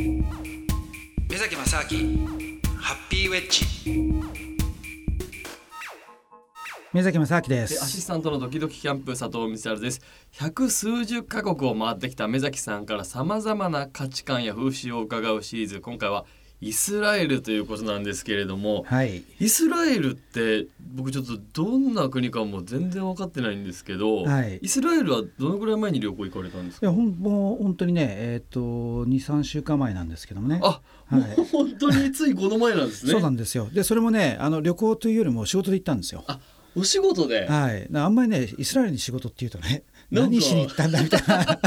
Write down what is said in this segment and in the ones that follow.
目崎正明ハッピーウェッジ。目崎正明でアシスタントのドキドキキャンプ佐藤光晴です。百数十カ国を回ってきた目崎さんからさまざまな価値観や風習を伺うシリーズ。今回はイスラエルということなんですけれども、はい、イスラエルって僕ちょっとどんな国かも全然分かってないんですけど、はい、イスラエルはどのぐらい前に旅行行かれたんですか？いやほんもう本当にねえっ、ー、と23週間前なんですけどもね。あ、はい、本当についこの前なんですね。そうなんですよ。でそれもねあの旅行というよりも仕事で行ったんですよ。あお仕事で？はい。あんまりねイスラエルに仕事っていうとね何しに行ったんだみたいな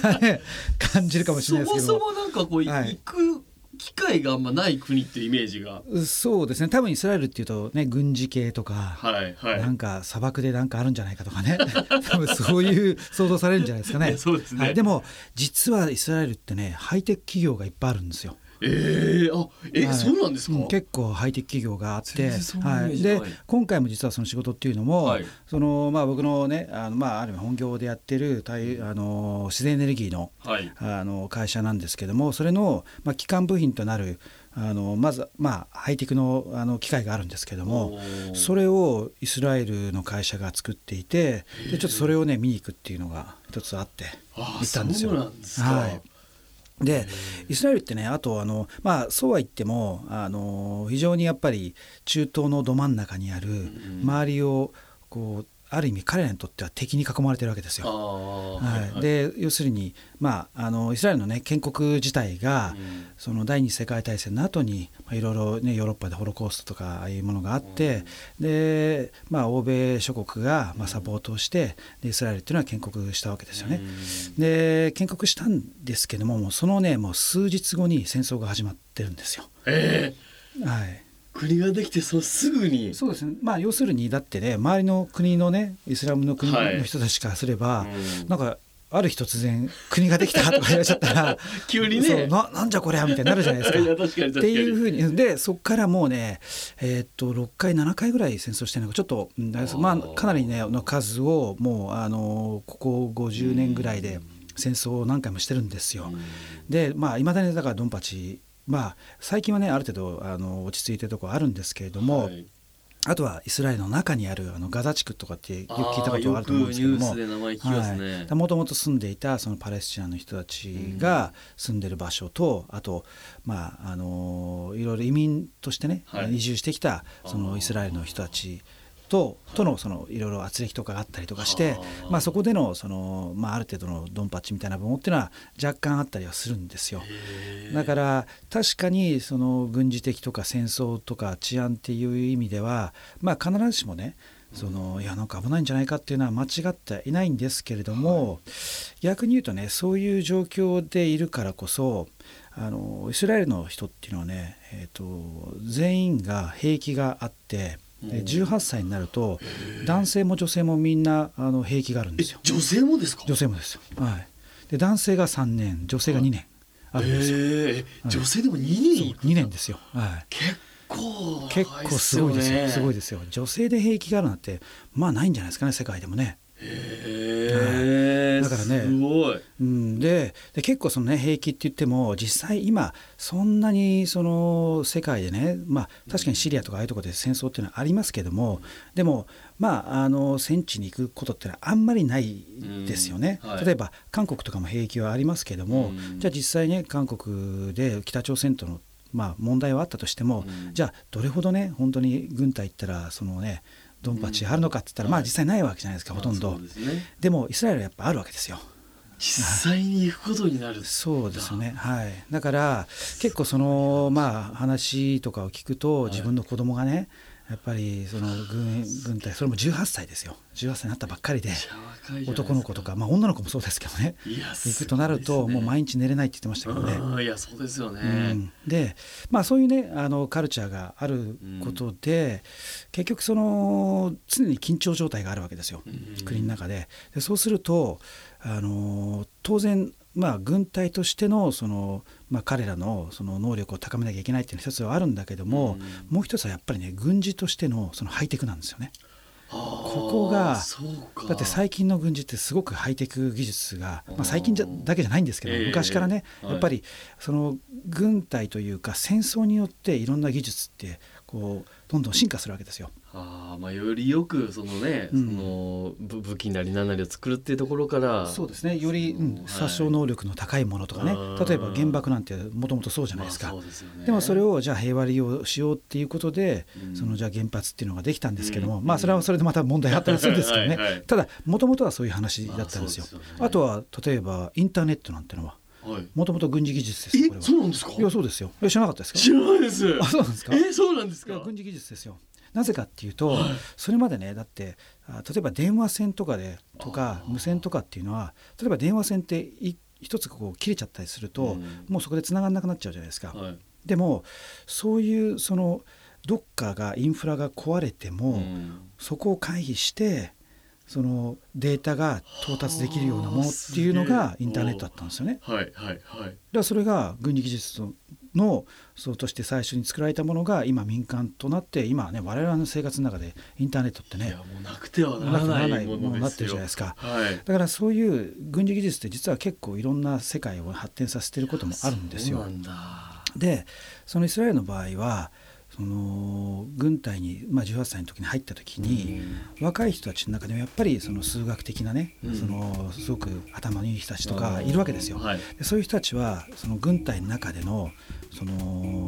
感じるかもしれないですけどそもそもなんかこう、はい、行く機会があんまない国っていうイメージが。そうですね。多分イスラエルっていうとね軍事系とか、はいはい、なんか砂漠でなんかあるんじゃないかとかね。多分そういう想像されるんじゃないですかね。そうですね、はい、でも実はイスラエルってねハイテク企業がいっぱいあるんですよえー、あえ、はい、そうなんですか、結構ハイテク企業があって、はい、で今回も実はその仕事っていうのも、はい、そのまあ、僕のねあの、まあ、ある意味本業でやってるあの自然エネルギーの,、あの会社なんですけどもそれの、まあ、基幹部品となるあのまず、まあ、ハイテクのあの機械があるんですけどもそれをイスラエルの会社が作っていてでちょっとそれをね見に行くっていうのが一つあって行ったんですよ。はいでイスラエルってねあとあの、まあ、そうは言ってもあの非常にやっぱり中東のど真ん中にある周りをこうある意味彼らにとっては敵に囲まれてるわけですよ。はい、で要するに、まあ、あのイスラエルの、ね、建国自体が、うん、その第二次世界大戦の後に、まあ、いろいろ、ね、ヨーロッパでホロコーストとかああいうものがあって、うん、で、まあ、欧米諸国が、まあ、サポートをしてでイスラエルっていうのは建国したわけですよね。うん、で建国したんですけどももうそのねもう数日後に戦争が始まってるんですよ。えー、はい国ができてそうすぐに。そうですね。まあ要するにだってね周りの国のねイスラムの国の人たちからすれば、はい、なんかある日突然国ができたとか言われちゃったら 急にね。ななんじゃこりゃみたいになるじゃないですか。っていうふうにでそこからもうね、えー、っと6回7回ぐらい戦争してるのがちょっとまあかなりねの数をもうあのここ50年ぐらいで戦争を何回もしてるんですよ。でまあいまだにだからドンパチまあ、最近はねある程度あの落ち着いてるところあるんですけれども、はい、あとはイスラエルの中にあるあのガザ地区とかってよく聞いたことがあると思うんですけどももともと住んでいたそのパレスチナの人たちが住んでる場所と、あと、まあ、あのいろいろ移民としてね、はい、移住してきたそのイスラエルの人たちととのそのいろいろ圧力とかがあったりとかして、まあ、そこでのその、まあ、ある程度のドンパチみたいな部分っていうのは若干あったりはするんですよ。だから確かにその軍事的とか戦争とか治安っていう意味では、まあ、必ずしもねそのいやなんか危ないんじゃないかっていうのは間違っていないんですけれども、はい、逆に言うとねそういう状況でいるからこそあのイスラエルの人っていうのはね、えーと全員が兵器があって。で18歳になると男性も女性もみんなあの兵役があるんですよ。女性もですか？女性もですよ。はい、で男性が3年女性が2年あるんですよ。え女性でも2年 ?2 年ですよ。はい、結構、結構すごいですよ。すごいですよ。女性で兵役があるなんてまあないんじゃないですかね世界でもね。からね。うん、でで結構そのね兵役って言っても実際今そんなにその世界でねまあ確かにシリアとかああいうところで戦争っていうのはありますけどもでもまああの戦地に行くことってのはあんまりないですよね、はい、例えば韓国とかも兵役はありますけどもじゃあ実際ね韓国で北朝鮮とのまあ問題はあったとしてもじゃあどれほどね本当に軍隊行ったらそのねドンパチあるのかって言ったら、まあ実際ないわけじゃないですか、ほとんど、でもイスラエルはやっぱあるわけですよ。実際に行くことになるそうですね。はい。だから結構そのまあ話とかを聞くと自分の子供がね、やっぱりその軍軍隊それも18歳ですよ。18歳になったばっかりで男の子とか、まあ、女の子もそうですけどね。行くとなるともう毎日寝れないって言ってましたけどね。いやそうですよね、うん、で、まあ、そういうねあのカルチャーがあることで、うん、結局その常に緊張状態があるわけですよ、うん、国の中で。でそうするとあの当然まあ、軍隊としてのその、まあ、彼らのその能力を高めなきゃいけないっていうの一つはあるんだけども、うん、もう一つはやっぱりね軍事としてのそのハイテクなんですよね。ここがだって最近の軍事ってすごくハイテク技術が、まあ、最近じゃだけじゃないんですけど、昔からね、やっぱりその軍隊というか戦争によっていろんな技術ってこうどんどん進化するわけですよ。あまあよりよくそのね、うん、その武器なり何なりを作るっていうところからそうですね。より、うん、殺傷能力の高いものとかね、はい、例えば原爆なんてもともとそうじゃないですか、まあですね、でもそれをじゃあ平和利用しようっていうことで、うん、そのじゃあ原発っていうのができたんですけども、まあそれはそれでまた問題あったりするんですけどね。はい、ただもともとはそういう話だったんですよ。あ、ね、あとは例えばインターネットなんてのはもともと軍事技術です。え、そうなんですか？いや、そうですよ。知らなかったですか？知らないです。あ、そうなんですか？え、そうなんですか？軍事技術ですよ。なぜかっていうと、はい、それまでねだって例えば電話線とかでとか無線とかっていうのは例えば電話線って一つこう切れちゃったりすると、うん、もうそこで繋がんなくなっちゃうじゃないですか。はい、でもそういうそのどっかがインフラが壊れても、うん、そこを回避してそのデータが到達できるようなものっていうのがインターネットだったんですよね。はいはいはい。だそれが軍事技術のそうとして最初に作られたものが今民間となって今ね我々の生活の中でインターネットってねいやもうなくてはならないものになってるじゃないですか、はい、だからそういう軍事技術って実は結構いろんな世界を発展させてることもあるんですよ。でそのイスラエルの場合はその軍隊に、まあ、18歳の時に入った時に、うん、若い人たちの中でもやっぱりその数学的なね、うん、そのすごく頭のいい人たちとかいるわけですよ。はい、でそういう人たちはその軍隊の中でのその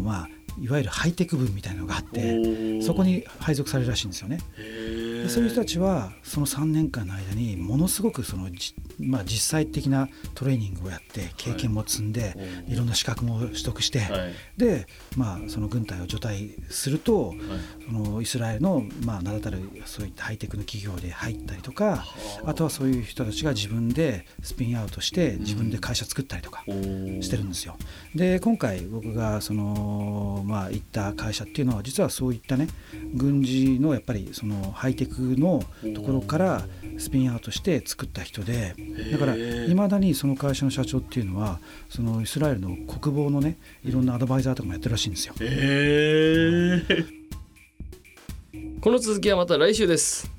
まあいわゆるハイテク部みたいなのがあってそこに配属されるらしいんですよね。でそういう人たちはその3年間の間にものすごくその、まあ、実際的なトレーニングをやって経験も積んで、はい、いろんな資格も取得して、はい、で、まあ、その軍隊を除隊すると、はい、そのイスラエルの、まあ、名だたるそういったハイテクの企業で入ったりとかあ。とはそういう人たちが自分でスピンアウトして自分で会社作ったりとかしてるんですよ。で今回僕がその、まあ、行った会社っていうのは実はそういったね軍事のやっぱりそのハイテクのところからスピンアウトして作った人でだからいまだにその会社の社長っていうのはそのイスラエルの国防のねいろんなアドバイザーとかもやってるらしいんですよ。この続きはまた来週です。